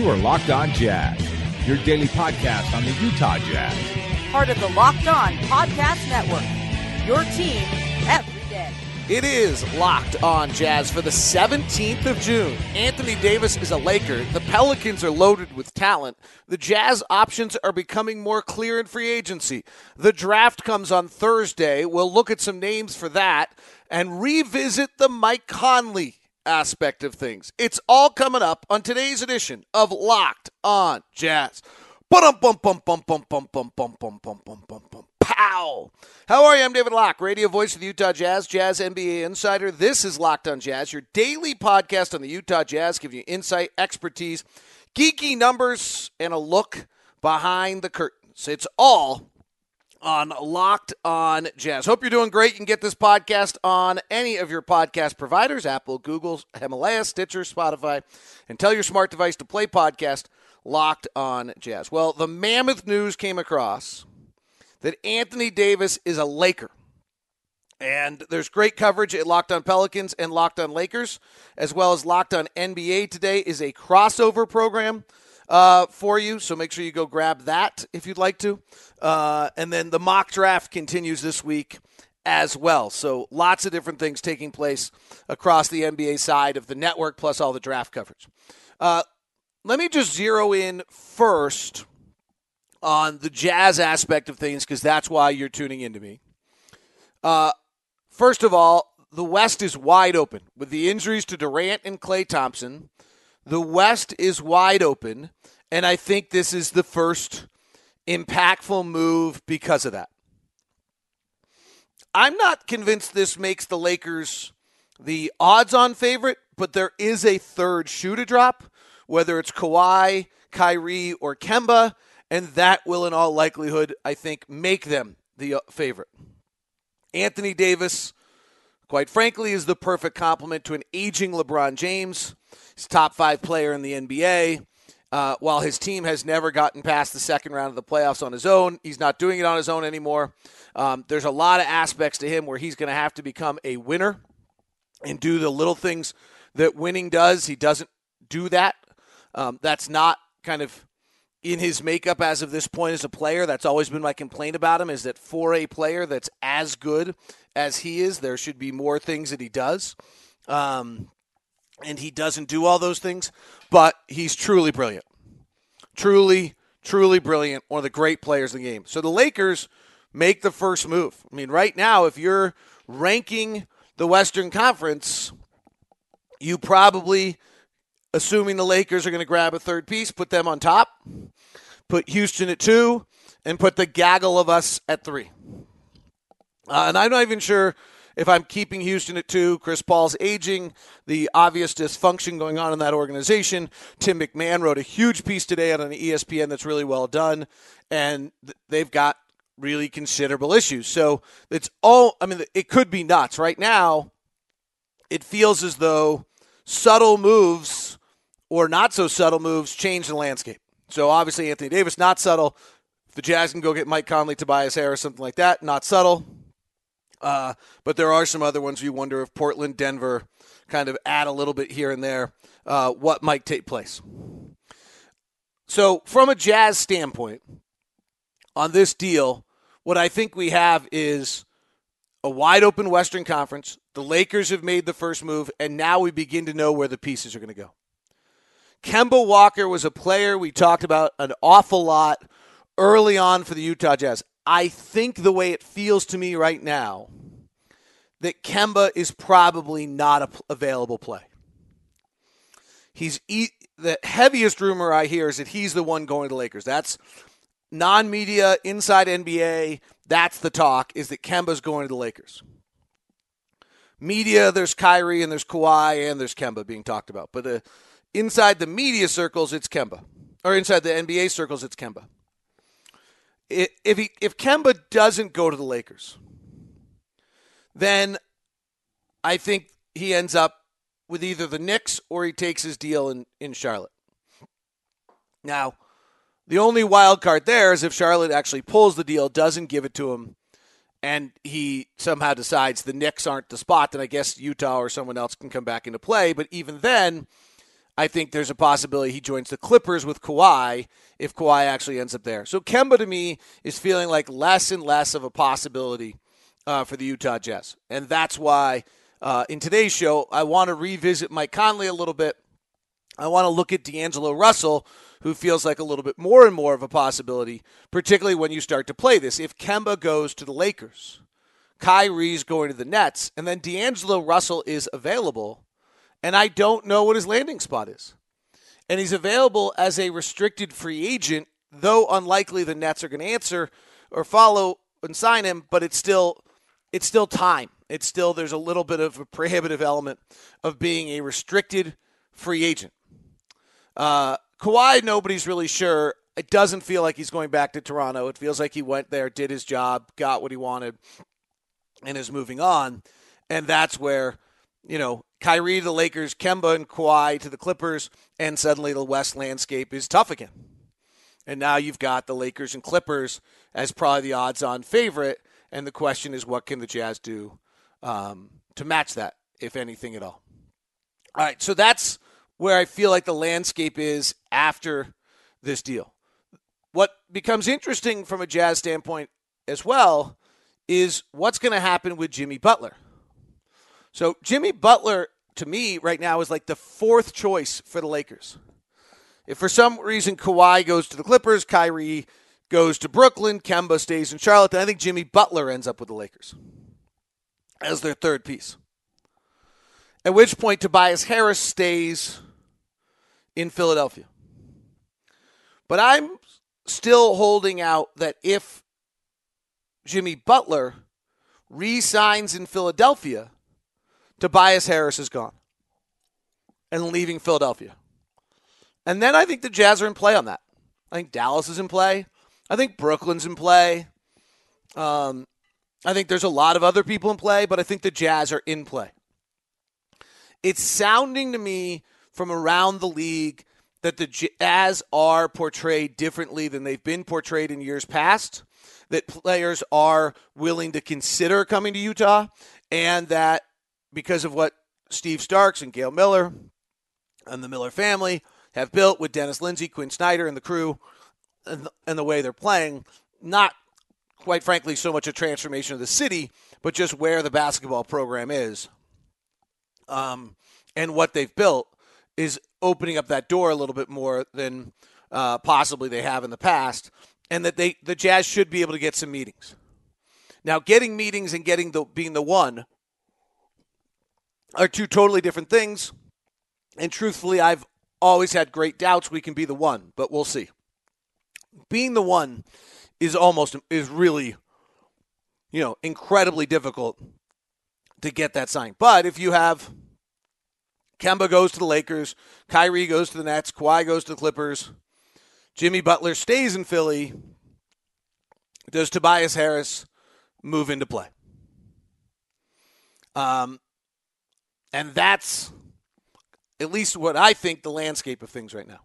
You are Locked On Jazz, your daily podcast on the Utah Jazz. Part of the Locked On Podcast Network. Your team every day. It is Locked On Jazz for the 17th of June. Anthony Davis is a Laker. The Pelicans are loaded with talent. The Jazz options are becoming more clear in free agency. The draft comes on Thursday. We'll look at some names for that and revisit the Mike Conley aspect of things. It's all coming up on today's edition of Locked On Jazz. Pow! How are you? I'm David Locke, radio voice of the Utah Jazz, Jazz NBA insider. This is Locked On Jazz, your daily podcast on the Utah Jazz, giving you insight, expertise, geeky numbers, and a look behind the curtains. It's all on Locked On Jazz. Hope you're doing great. You can get this podcast on any of your podcast providers Apple, Google, Himalaya, Stitcher, Spotify, and tell your smart device to play podcast Locked On Jazz. Well, the mammoth news came across that Anthony Davis is a Laker. And there's great coverage at Locked On Pelicans and Locked On Lakers, as well as Locked On NBA today is a crossover program uh, for you. So make sure you go grab that if you'd like to. Uh, and then the mock draft continues this week as well. So lots of different things taking place across the NBA side of the network, plus all the draft coverage. Uh, let me just zero in first on the Jazz aspect of things because that's why you're tuning into me. Uh, first of all, the West is wide open with the injuries to Durant and Klay Thompson. The West is wide open, and I think this is the first impactful move because of that. I'm not convinced this makes the Lakers the odds on favorite, but there is a third shoe to drop, whether it's Kawhi, Kyrie, or Kemba, and that will, in all likelihood, I think, make them the uh, favorite. Anthony Davis, quite frankly, is the perfect complement to an aging LeBron James. He's top five player in the NBA. Uh, while his team has never gotten past the second round of the playoffs on his own, he's not doing it on his own anymore. Um, there's a lot of aspects to him where he's going to have to become a winner and do the little things that winning does. He doesn't do that. Um, that's not kind of in his makeup as of this point as a player. That's always been my complaint about him is that for a player that's as good as he is, there should be more things that he does. Um, and he doesn't do all those things, but he's truly brilliant. Truly, truly brilliant. One of the great players in the game. So the Lakers make the first move. I mean, right now, if you're ranking the Western Conference, you probably, assuming the Lakers are going to grab a third piece, put them on top, put Houston at two, and put the gaggle of us at three. Uh, and I'm not even sure if I'm keeping Houston at two, Chris Paul's aging, the obvious dysfunction going on in that organization. Tim McMahon wrote a huge piece today on an ESPN that's really well done, and they've got really considerable issues. So it's all, I mean, it could be nuts. Right now, it feels as though subtle moves or not so subtle moves change the landscape. So obviously, Anthony Davis, not subtle. If the Jazz can go get Mike Conley, Tobias Harris, something like that, not subtle. Uh, but there are some other ones you wonder if Portland, Denver kind of add a little bit here and there, uh, what might take place. So, from a Jazz standpoint, on this deal, what I think we have is a wide open Western Conference. The Lakers have made the first move, and now we begin to know where the pieces are going to go. Kemba Walker was a player we talked about an awful lot early on for the Utah Jazz. I think the way it feels to me right now that Kemba is probably not a available play. He's e- the heaviest rumor I hear is that he's the one going to Lakers. That's non-media inside NBA. That's the talk is that Kemba's going to the Lakers. Media, there's Kyrie and there's Kawhi and there's Kemba being talked about, but uh, inside the media circles, it's Kemba, or inside the NBA circles, it's Kemba if he if Kemba doesn't go to the Lakers, then I think he ends up with either the Knicks or he takes his deal in, in Charlotte. Now, the only wild card there is if Charlotte actually pulls the deal, doesn't give it to him, and he somehow decides the Knicks aren't the spot, then I guess Utah or someone else can come back into play. But even then, I think there's a possibility he joins the Clippers with Kawhi if Kawhi actually ends up there. So Kemba to me is feeling like less and less of a possibility uh, for the Utah Jazz, and that's why uh, in today's show I want to revisit Mike Conley a little bit. I want to look at D'Angelo Russell, who feels like a little bit more and more of a possibility, particularly when you start to play this. If Kemba goes to the Lakers, Kyrie's going to the Nets, and then D'Angelo Russell is available and I don't know what his landing spot is. And he's available as a restricted free agent, though unlikely the Nets are going to answer or follow and sign him, but it's still it's still time. It's still there's a little bit of a prohibitive element of being a restricted free agent. Uh, Kawhi, nobody's really sure. It doesn't feel like he's going back to Toronto. It feels like he went there, did his job, got what he wanted, and is moving on. And that's where, you know, Kyrie to the Lakers, Kemba and Kawhi to the Clippers, and suddenly the West landscape is tough again. And now you've got the Lakers and Clippers as probably the odds on favorite. And the question is, what can the Jazz do um, to match that, if anything at all? All right, so that's where I feel like the landscape is after this deal. What becomes interesting from a Jazz standpoint as well is what's going to happen with Jimmy Butler. So Jimmy Butler, to me, right now is like the fourth choice for the Lakers. If for some reason Kawhi goes to the Clippers, Kyrie goes to Brooklyn, Kemba stays in Charlotte, then I think Jimmy Butler ends up with the Lakers as their third piece. At which point Tobias Harris stays in Philadelphia. But I'm still holding out that if Jimmy Butler re signs in Philadelphia, Tobias Harris is gone and leaving Philadelphia. And then I think the Jazz are in play on that. I think Dallas is in play. I think Brooklyn's in play. Um, I think there's a lot of other people in play, but I think the Jazz are in play. It's sounding to me from around the league that the Jazz are portrayed differently than they've been portrayed in years past, that players are willing to consider coming to Utah, and that because of what Steve Starks and Gail Miller and the Miller family have built with Dennis Lindsey, Quinn Snyder, and the crew, and the, and the way they're playing. Not, quite frankly, so much a transformation of the city, but just where the basketball program is um, and what they've built is opening up that door a little bit more than uh, possibly they have in the past, and that they the Jazz should be able to get some meetings. Now, getting meetings and getting the being the one are two totally different things. And truthfully, I've always had great doubts we can be the one, but we'll see. Being the one is almost is really you know, incredibly difficult to get that sign. But if you have Kemba goes to the Lakers, Kyrie goes to the Nets, Kawhi goes to the Clippers, Jimmy Butler stays in Philly, does Tobias Harris move into play? Um, and that's at least what I think the landscape of things right now.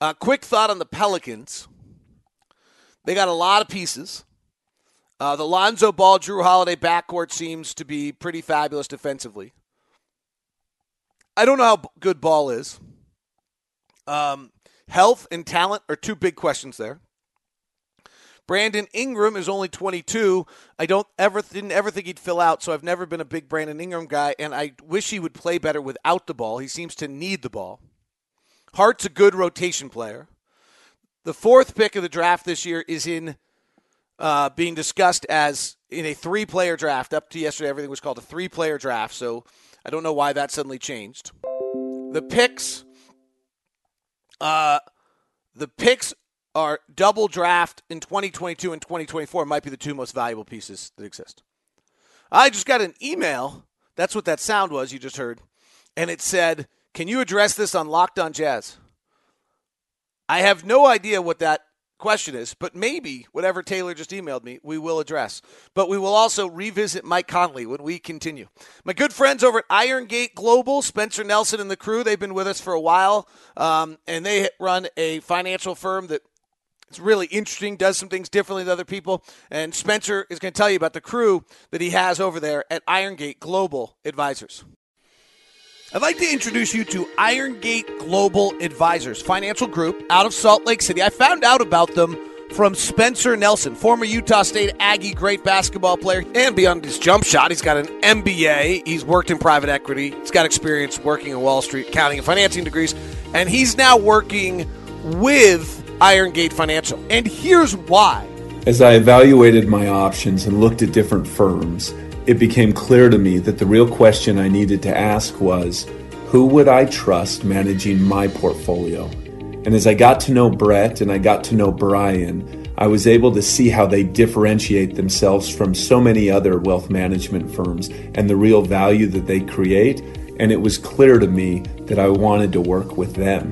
Uh, quick thought on the Pelicans. They got a lot of pieces. Uh, the Lonzo Ball, Jrue Holiday backcourt seems to be pretty fabulous defensively. I don't know how good Ball is. Um, health and talent are two big questions there. Brandon Ingram is only 22. I don't ever didn't ever think he'd fill out, so I've never been a big Brandon Ingram guy, and I wish he would play better without the ball. He seems to need the ball. Hart's a good rotation player. The fourth pick of the draft this year is in uh, being discussed as in a three-player draft. Up to yesterday, everything was called a three-player draft. So I don't know why that suddenly changed. The picks, uh, the picks are double draft in 2022 and 2024 might be the two most valuable pieces that exist. I just got an email. That's what that sound was you just heard. And it said, Can you address this on Locked on Jazz? I have no idea what that question is, but maybe whatever Taylor just emailed me, we will address. But we will also revisit Mike Conley when we continue. My good friends over at Iron Gate Global, Spencer Nelson and the crew, they've been with us for a while, um, and they run a financial firm that it's really interesting, does some things differently than other people. And Spencer is going to tell you about the crew that he has over there at Iron Gate Global Advisors. I'd like to introduce you to Iron Gate Global Advisors, financial group out of Salt Lake City. I found out about them from Spencer Nelson, former Utah State Aggie, great basketball player. And beyond his jump shot, he's got an MBA. He's worked in private equity. He's got experience working in Wall Street, accounting and financing degrees. And he's now working with Iron Gate Financial. And here's why. As I evaluated my options and looked at different firms, it became clear to me that the real question I needed to ask was who would I trust managing my portfolio? And as I got to know Brett and I got to know Brian, I was able to see how they differentiate themselves from so many other wealth management firms and the real value that they create. And it was clear to me that I wanted to work with them.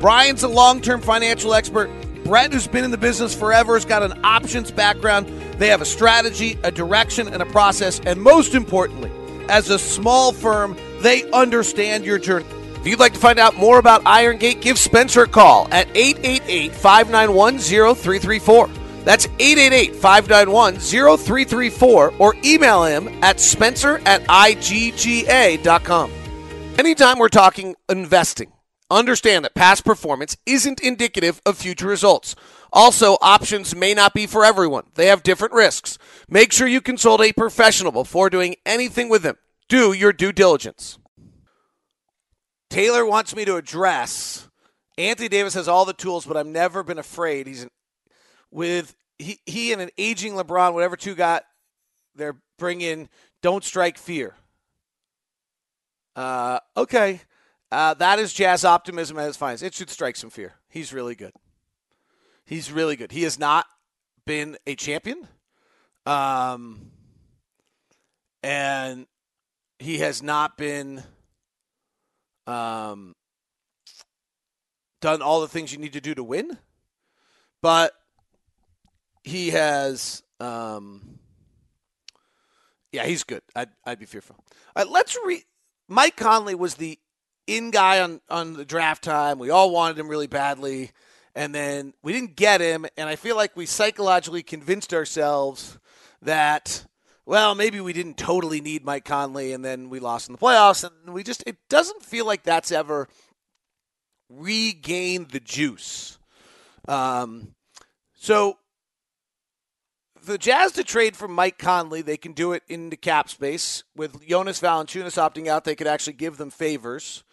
Brian's a long term financial expert. Brett, who's been in the business forever, has got an options background. They have a strategy, a direction, and a process. And most importantly, as a small firm, they understand your journey. If you'd like to find out more about Iron Gate, give Spencer a call at 888 591 0334. That's 888 591 0334 or email him at spencer at igga.com. Anytime we're talking investing, understand that past performance isn't indicative of future results. Also, options may not be for everyone, they have different risks. Make sure you consult a professional before doing anything with them. Do your due diligence. Taylor wants me to address Anthony Davis has all the tools, but I've never been afraid. He's an, with he, he and an aging LeBron, whatever two got, they're bringing don't strike fear. Uh, okay. Uh, that is jazz optimism at its finest. It should strike some fear. He's really good. He's really good. He has not been a champion. Um, and he has not been um, done all the things you need to do to win, but he has. Um, yeah, he's good. I'd, I'd be fearful. Right, let's read. Mike Conley was the in guy on, on the draft time. We all wanted him really badly. And then we didn't get him. And I feel like we psychologically convinced ourselves that, well, maybe we didn't totally need Mike Conley. And then we lost in the playoffs. And we just, it doesn't feel like that's ever regained the juice. Um, so the Jazz to trade for Mike Conley, they can do it in the cap space. With Jonas Valanciunas opting out, they could actually give them favors.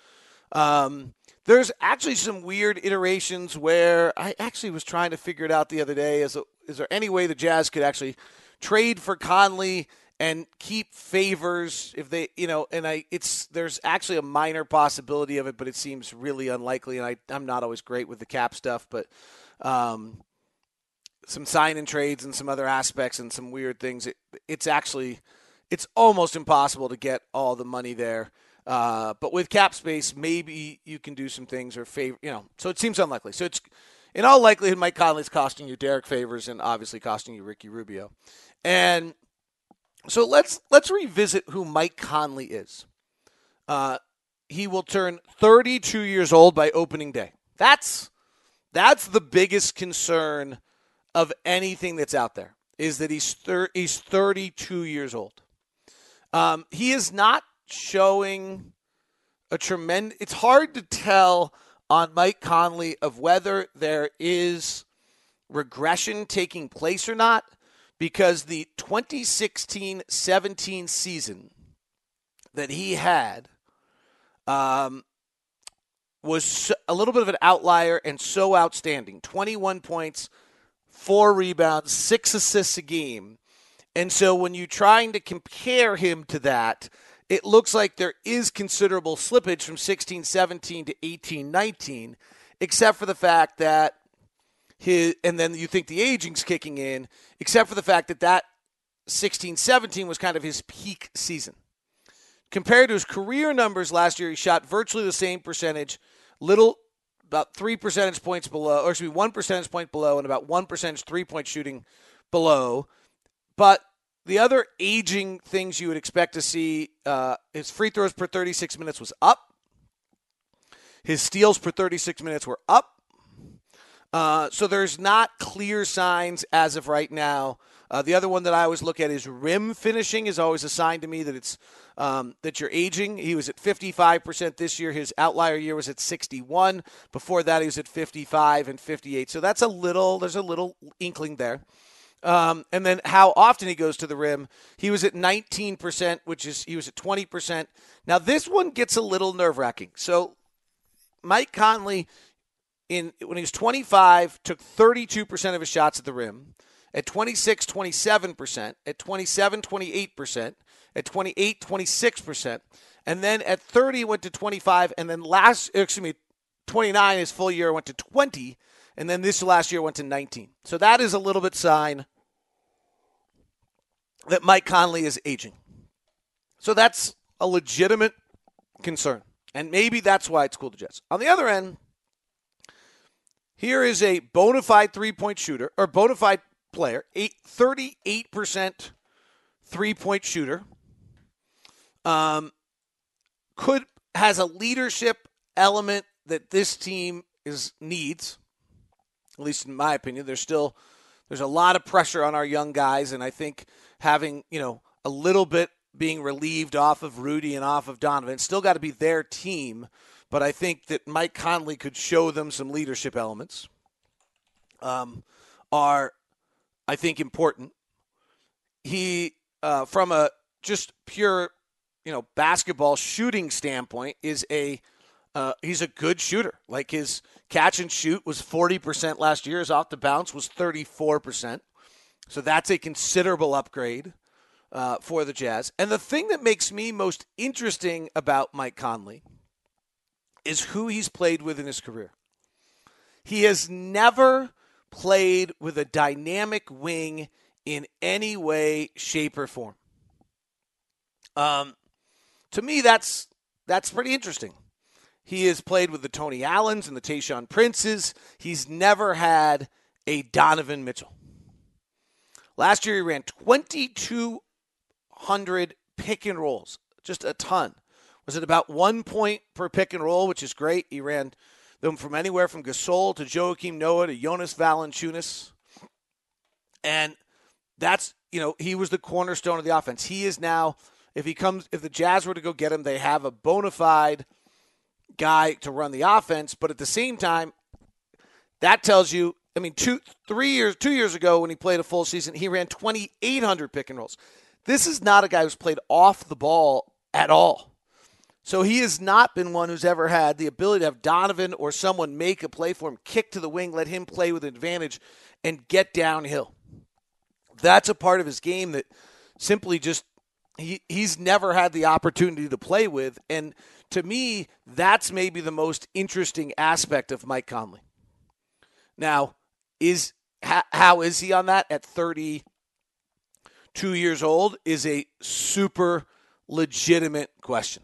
Um, there's actually some weird iterations where I actually was trying to figure it out the other day. Is, is there any way the Jazz could actually trade for Conley and keep favors if they, you know, and I, it's there's actually a minor possibility of it, but it seems really unlikely. And I, I'm not always great with the cap stuff, but um, some sign and trades and some other aspects and some weird things. It, it's actually, it's almost impossible to get all the money there. Uh, but with cap space, maybe you can do some things or favor, you know. So it seems unlikely. So it's in all likelihood, Mike Conley's costing you Derek Favors and obviously costing you Ricky Rubio. And so let's let's revisit who Mike Conley is. Uh, he will turn 32 years old by opening day. That's that's the biggest concern of anything that's out there is that he's thir- he's 32 years old. Um, he is not showing a tremendous. It's hard to tell on Mike Conley of whether there is regression taking place or not because the 2016-17 season that he had um, was a little bit of an outlier and so outstanding 21 points four rebounds six assists a game and so when you're trying to compare him to that it looks like there is considerable slippage from 16 17 to 18 19, except for the fact that his, and then you think the aging's kicking in, except for the fact that that 16 17 was kind of his peak season. Compared to his career numbers last year, he shot virtually the same percentage, little about three percentage points below, or excuse me, one percentage point below, and about one percentage three point shooting below. But the other aging things you would expect to see uh, his free throws per 36 minutes was up. His steals per 36 minutes were up. Uh, so there's not clear signs as of right now Uh, the other one that I always look at is rim finishing is always a sign to me that it's um, that you're aging. He was at 55% this year. His outlier year was at 61. Before that, he was at 55 and 58. So that's a little. There's a little inkling there. Um, and then how often he goes to the rim. He was at 19%, which is he was at 20%. Now this one gets a little nerve wracking. So Mike Conley, in when he was 25, took 32% of his shots at the rim. At 26, 27%. At 27, 28%. At 28, 26%. And then at 30, went to 25. And then last, excuse me, 29, his full year went to 20 and then this last year went to 19. So that is a little bit sign that Mike Conley is aging. So that's a legitimate concern. And maybe that's why it's cool to Jets. On the other end, here is a bona fide three point shooter, or bona fide player, eight, 38% three point shooter. Um, could has a leadership element that this team is needs at least in my opinion. There's still there's a lot of pressure on our young guys, and I think having you know a little bit being relieved off of Rudy and off of Donovan, still got to be their team. But I think that Mike Conley could show them some leadership elements. Um, are I think important. He uh, from a just pure you know basketball shooting standpoint is a uh, he's a good shooter. Like his catch and shoot was 40% last year. His off the bounce was 34%. So that's a considerable upgrade uh, for the Jazz. And the thing that makes me most interesting about Mike Conley is who he's played with in his career. He has never played with a dynamic wing in any way, shape, or form. Um, to me, that's that's pretty interesting. He has played with the Tony Allens and the Tayshaun Princes. He's never had a Donovan Mitchell. Last year, he ran 2,200 pick and rolls, just a ton. Was it about one point per pick and roll, which is great. He ran them from anywhere from Gasol to Joakim Noah to Jonas Valanciunas. And that's, you know, he was the cornerstone of the offense. He is now, if he comes, if the Jazz were to go get him, they have a bona fide – guy to run the offense, but at the same time, that tells you. I mean, two, three years, two years ago when he played a full season, he ran 2,800 pick and rolls. This is not a guy who's played off the ball at all. So he has not been one who's ever had the ability to have Donovan or someone make a play for him, kick to the wing, let him play with advantage, and get downhill. That's a part of his game that simply just he, he's never had the opportunity to play with. And to me, that's maybe the most interesting aspect of Mike Conley. Now, is how, is he on that at 32 years old is a super legitimate question.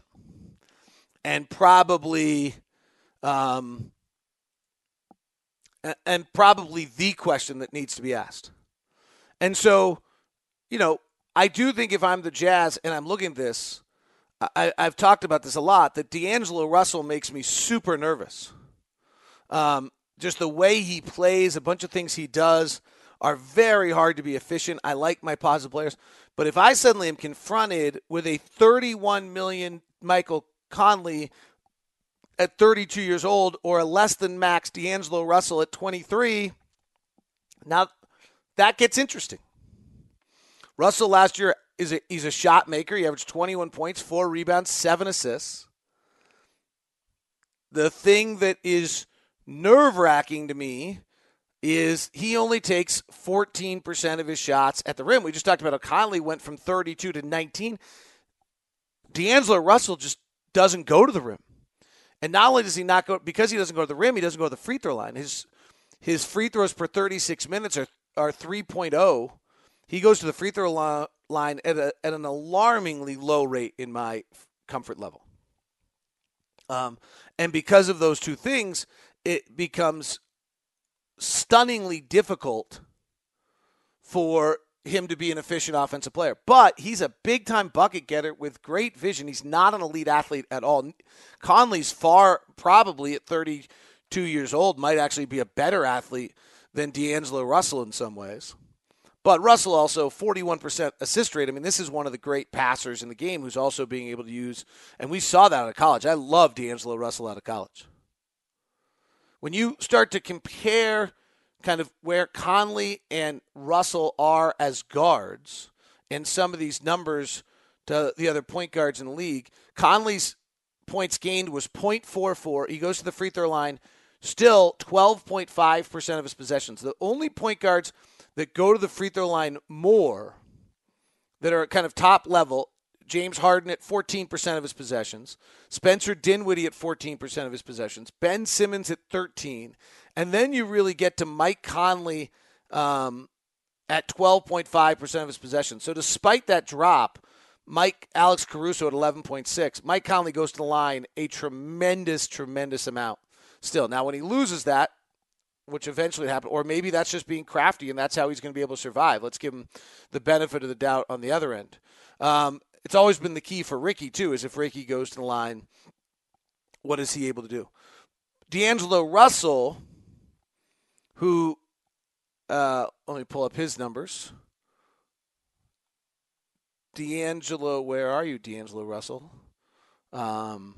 And probably um, and probably the question that needs to be asked. And so, you know, I do think if I'm the Jazz and I'm looking at this, I, have talked about this a lot that D'Angelo Russell makes me super nervous. Um, just the way he plays, a bunch of things he does are very hard to be efficient. I like my positive players. But if I suddenly am confronted with a 31 million Michael Conley at 32 years old or a less than max D'Angelo Russell at 23, now that gets interesting. Russell last year is a, he's a shot maker. He averaged 21 points, four rebounds, seven assists. The thing that is nerve wracking to me is he only takes 14% of his shots at the rim. We just talked about how Conley went from 32 to 19. D'Angelo Russell just doesn't go to the rim. And not only does he not go because he doesn't go to the rim, he doesn't go to the free throw line. His his free throws per 36 minutes are are 3.0. He goes to the free throw line at, a, at an alarmingly low rate in my comfort level. Um, and because of those two things, it becomes stunningly difficult for him to be an efficient offensive player. But he's a big time bucket getter with great vision. He's not an elite athlete at all. Conley's far, probably at 32 years old, might actually be a better athlete than D'Angelo Russell in some ways. But Russell also 41% assist rate. I mean, this is one of the great passers in the game who's also being able to use, and we saw that out of college. I love D'Angelo Russell out of college. When you start to compare kind of where Conley and Russell are as guards and some of these numbers to the other point guards in the league, Conley's points gained was 0.44. He goes to the free throw line, still 12.5% of his possessions. The only point guards – that go to the free throw line more, that are kind of top level. James Harden at 14% of his possessions, Spencer Dinwiddie at 14% of his possessions, Ben Simmons at 13, and then you really get to Mike Conley um, at 12.5% of his possessions. So despite that drop, Mike Alex Caruso at 11.6. Mike Conley goes to the line a tremendous, tremendous amount. Still, now when he loses that, which eventually happened, or maybe that's just being crafty and that's how he's going to be able to survive. Let's give him the benefit of the doubt on the other end. Um, it's always been the key for Ricky too, is if Ricky goes to the line, what is he able to do? D'Angelo Russell, who uh, let me pull up his numbers. D'Angelo, where are you, D'Angelo Russell? Um,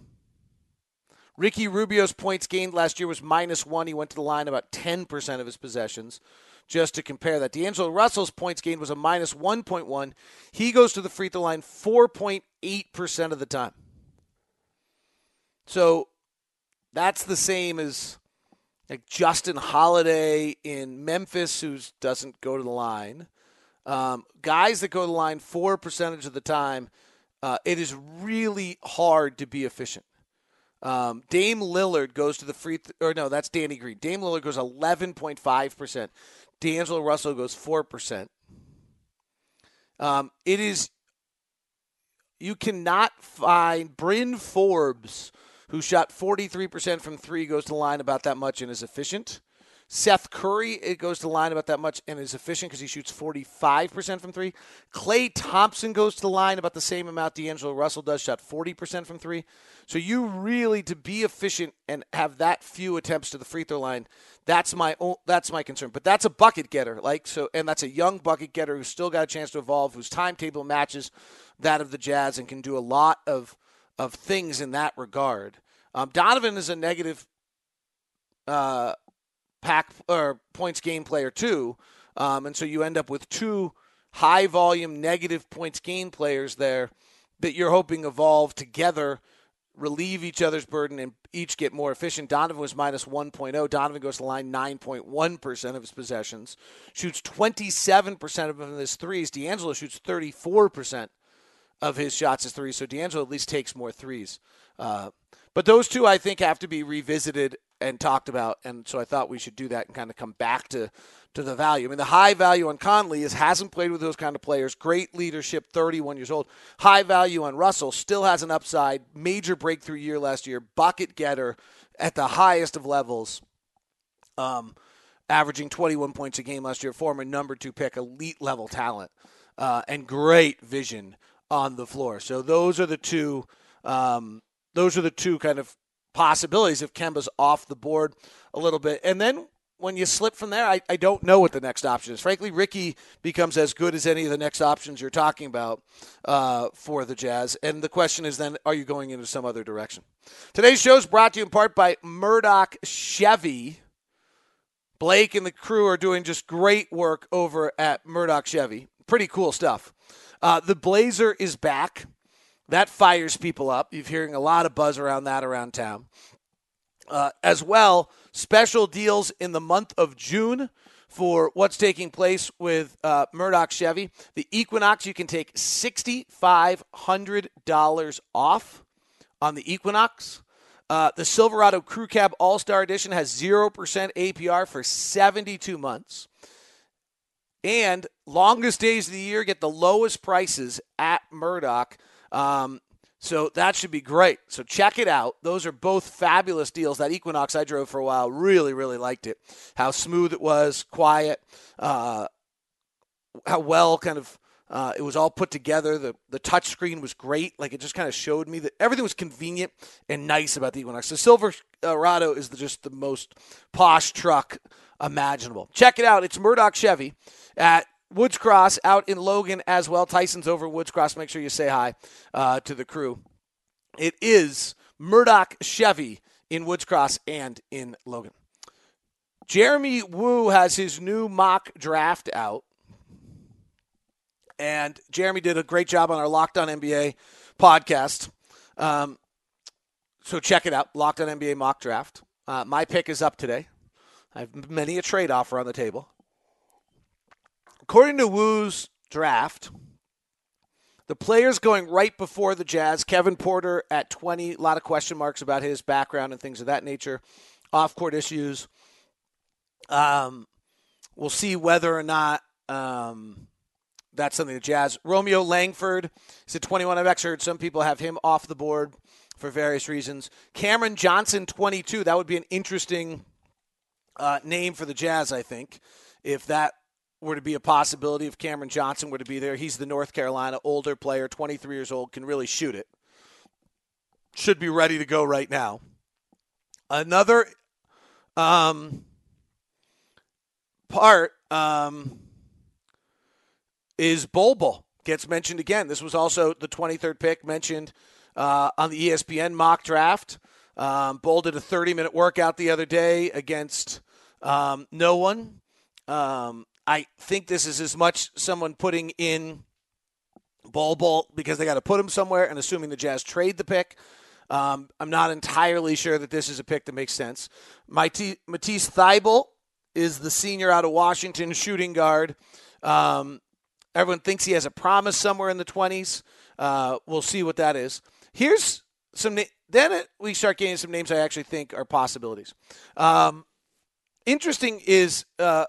Ricky Rubio's points gained last year was minus one. He went to the line about 10% of his possessions. Just to compare that, D'Angelo Russell's points gained was a minus 1.1. He goes to the free throw line 4.8% of the time. So that's the same as like Justin Holiday in Memphis, who doesn't go to the line. Um, guys that go to the line four percentage of the time, uh, it is really hard to be efficient. Um, Dame Lillard goes to the free, th- or no, that's Danny Green. Dame Lillard goes 11.5%. D'Angelo Russell goes 4%. Um, it is, you cannot find Bryn Forbes, who shot 43% from three, goes to the line about that much and is efficient. Seth Curry, it goes to the line about that much and is efficient because he shoots 45% from three. Klay Thompson goes to the line about the same amount D'Angelo Russell does, shot 40% from three. So you really, to be efficient and have that few attempts to the free throw line, that's my that's my concern. But that's a bucket getter, like so, and that's a young bucket getter who's still got a chance to evolve, whose timetable matches that of the Jazz, and can do a lot of of things in that regard. Um, Donovan is a negative. Uh, pack or points gained player too, um, and so you end up with two high volume negative points gained players there that you're hoping evolve together, relieve each other's burden, and each get more efficient. Donovan was minus 1.0. Donovan goes to the line 9.1% of his possessions, shoots 27% of his threes. D'Angelo shoots 34% of his shots as threes, so D'Angelo at least takes more threes. Uh, but those two, I think, have to be revisited and talked about, and so I thought we should do that and kind of come back to to the value. I mean, the high value on Conley is hasn't played with those kind of players. Great leadership, 31 years old. High value on Russell still has an upside. Major breakthrough year last year. Bucket getter at the highest of levels. Um, averaging 21 points a game last year. Former number two pick, elite level talent, uh, and great vision on the floor. So those are the two. Um, those are the two kind of possibilities if Kemba's off the board a little bit. And then when you slip from there, I, I don't know what the next option is. Frankly, Ricky becomes as good as any of the next options you're talking about uh, for the Jazz. And the question is then, are you going into some other direction? Today's show is brought to you in part by Murdock Chevy. Blake and the crew are doing just great work over at Murdock Chevy. Pretty cool stuff. Uh, the Blazer is back. That fires people up. You're hearing a lot of buzz around that around town. Uh, as well, special deals in the month of June for what's taking place with uh, Murdock Chevy. The Equinox, you can take $6,500 off on the Equinox. Uh, the Silverado Crew Cab All Star Edition has 0% APR for 72 months. And longest days of the year get the lowest prices at Murdock. Um, so that should be great. So check it out. Those are both fabulous deals. That Equinox I drove for a while, really, really liked it. How smooth it was, quiet, uh, how well kind of uh, it was all put together. The the touch screen was great. Like it just kind of showed me that everything was convenient and nice about the Equinox. The Silverado is the, just the most posh truck imaginable. Check it out. It's Murdock Chevy at Woods Cross out in Logan as well. Tyson's over Woods Cross. Make sure you say hi uh, to the crew. It is Murdock Chevy in Woods Cross and in Logan. Jeremy Woo has his new mock draft out. And Jeremy did a great job on our Locked On NBA podcast. Um, so check it out, Locked On NBA mock draft. Uh, my pick is up today. I have many a trade offer on the table. According to Woo's draft, the players going right before the Jazz, Kevin Porter at 20, a lot of question marks about his background and things of that nature, off court issues. Um, we'll see whether or not um, that's something the Jazz. Romeo Langford is at 21. I've actually heard some people have him off the board for various reasons. Cameron Johnson, 22. That would be an interesting uh, name for the Jazz, I think, if that were to be a possibility. If Cameron Johnson were to be there, he's the North Carolina older player, 23 years old, can really shoot it. Should be ready to go right now. Another um, part um, is Bol. Gets mentioned again. This was also the 23rd pick mentioned uh, on the ESPN mock draft. Um, Bol did a 30 minute workout the other day against um, no one. Um, I think this is as much someone putting in Bol Bol because they got to put him somewhere and assuming the Jazz trade the pick. Um, I'm not entirely sure that this is a pick that makes sense. Matisse Thybulle is the senior out of Washington shooting guard. Um, Everyone thinks he has a promise somewhere in the 20s. Uh, we'll see what that is. Here's some. Na- then it, we start getting some names I actually think are possibilities. Um, interesting is uh,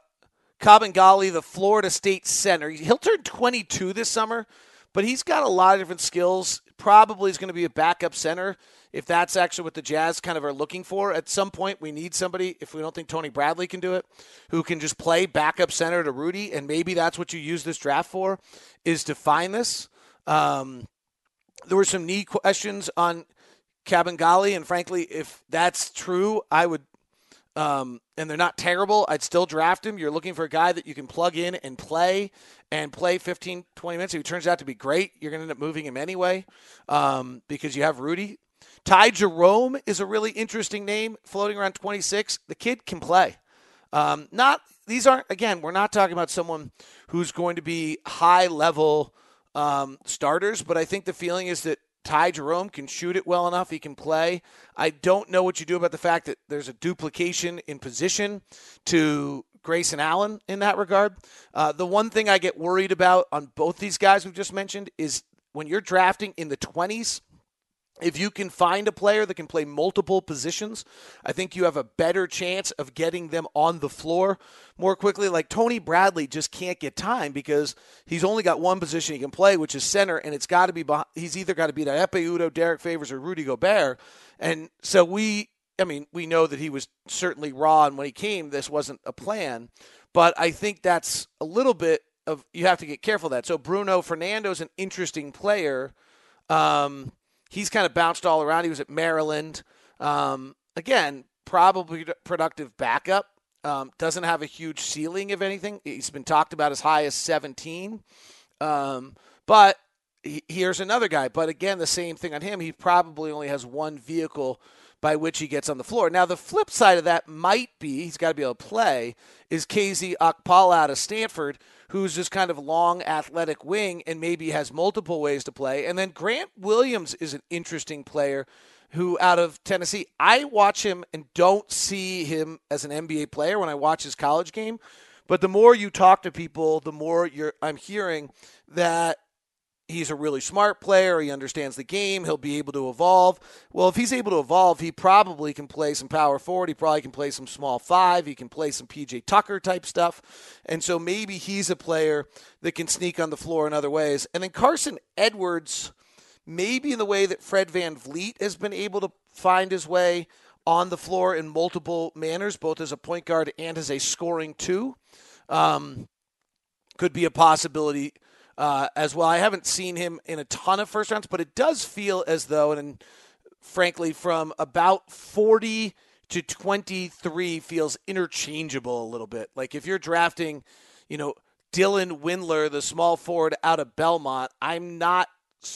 Kabengele, the Florida State center. He'll turn 22 this summer, but he's got a lot of different skills. Probably is going to be a backup center if that's actually what the Jazz kind of are looking for. At some point, we need somebody, if we don't think Tony Bradley can do it, who can just play backup center to Rudy, and maybe that's what you use this draft for, is to find this. Um, there were some knee questions on Kabengele, and frankly, if that's true, I would. Um, and they're not terrible. I'd still draft him. You're looking for a guy that you can plug in and play and play 15, 20 minutes. If he turns out to be great, you're going to end up moving him anyway um, because you have Rudy. Ty Jerome is a really interesting name floating around 26. The kid can play. Um, not these aren't again. We're not talking about someone who's going to be high level um, starters, but I think the feeling is that Ty Jerome can shoot it well enough. He can play. I don't know what you do about the fact that there's a duplication in position to Grayson Allen in that regard. Uh, the one thing I get worried about on both these guys we've just mentioned is when you're drafting in the 20s if you can find a player that can play multiple positions, I think you have a better chance of getting them on the floor more quickly. Like Tony Bradley just can't get time because he's only got one position he can play, which is center, and it's got to be he's either got to be that Ekpe Udoh, Derrick Favors, or Rudy Gobert. And so we, I mean, we know that he was certainly raw, and when he came, this wasn't a plan. But I think that's a little bit of you have to get careful of that. So Bruno Fernando's an interesting player. Um, he's kind of bounced all around. He was at Maryland. Um, again, probably productive backup. Um, doesn't have a huge ceiling, if anything. He's been talked about as high as 17. Um, but he, here's another guy. But again, the same thing on him. He probably only has one vehicle by which he gets on the floor. Now, the flip side of that might be he's got to be able to play is KZ Okpala out of Stanford, who's this kind of long athletic wing and maybe has multiple ways to play. And then Grant Williams is an interesting player who out of Tennessee, I watch him and don't see him as an NBA player when I watch his college game. But the more you talk to people, the more you're I'm hearing that he's a really smart player. He understands the game. He'll be able to evolve. Well, if he's able to evolve, he probably can play some power forward. He probably can play some small five. He can play some PJ Tucker type stuff. And so maybe he's a player that can sneak on the floor in other ways. And then Carson Edwards, maybe in the way that Fred VanVleet has been able to find his way on the floor in multiple manners, both as a point guard and as a scoring two. Um, could be a possibility uh, as well. I haven't seen him in a ton of first rounds, but it does feel as though, and frankly, from about 40 to 23 feels interchangeable a little bit. Like if you're drafting, you know, Dylan Windler, the small forward out of Belmont. I'm not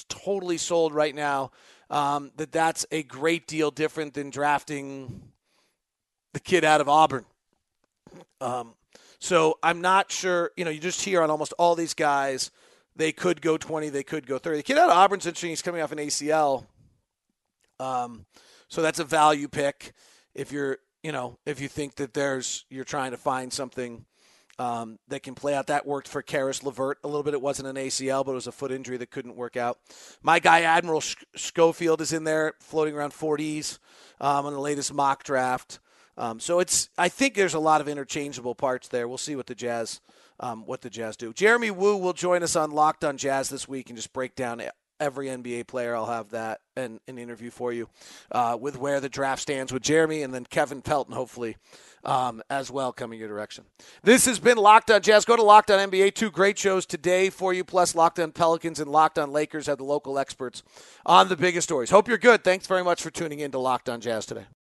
totally sold right now um, that that's a great deal different than drafting the kid out of Auburn. Um, so I'm not sure. You know, you just hear on almost all these guys, they could go 20, they could go 30. The kid out of Auburn's interesting. He's coming off an ACL. Um, so that's a value pick if you're, you know, if you think that there's, you're trying to find something um, that can play out. That worked for Caris LeVert a little bit. It wasn't an ACL, but it was a foot injury that couldn't work out. My guy, Admiral Schofield, is in there floating around 40s um, on the latest mock draft. Um, so it's I think there's a lot of interchangeable parts there. We'll see what the Jazz um, what the Jazz do. Jeremy Woo will join us on Locked on Jazz this week and just break down every NBA player. I'll have that and an interview for you uh, with where the draft stands with Jeremy and then Kevin Pelton, hopefully, um, as well, coming your direction. This has been Locked on Jazz. Go to Locked on NBA. Two great shows today for you, plus Locked on Pelicans and Locked on Lakers have the local experts on the biggest stories. Hope you're good. Thanks very much for tuning in to Locked on Jazz today.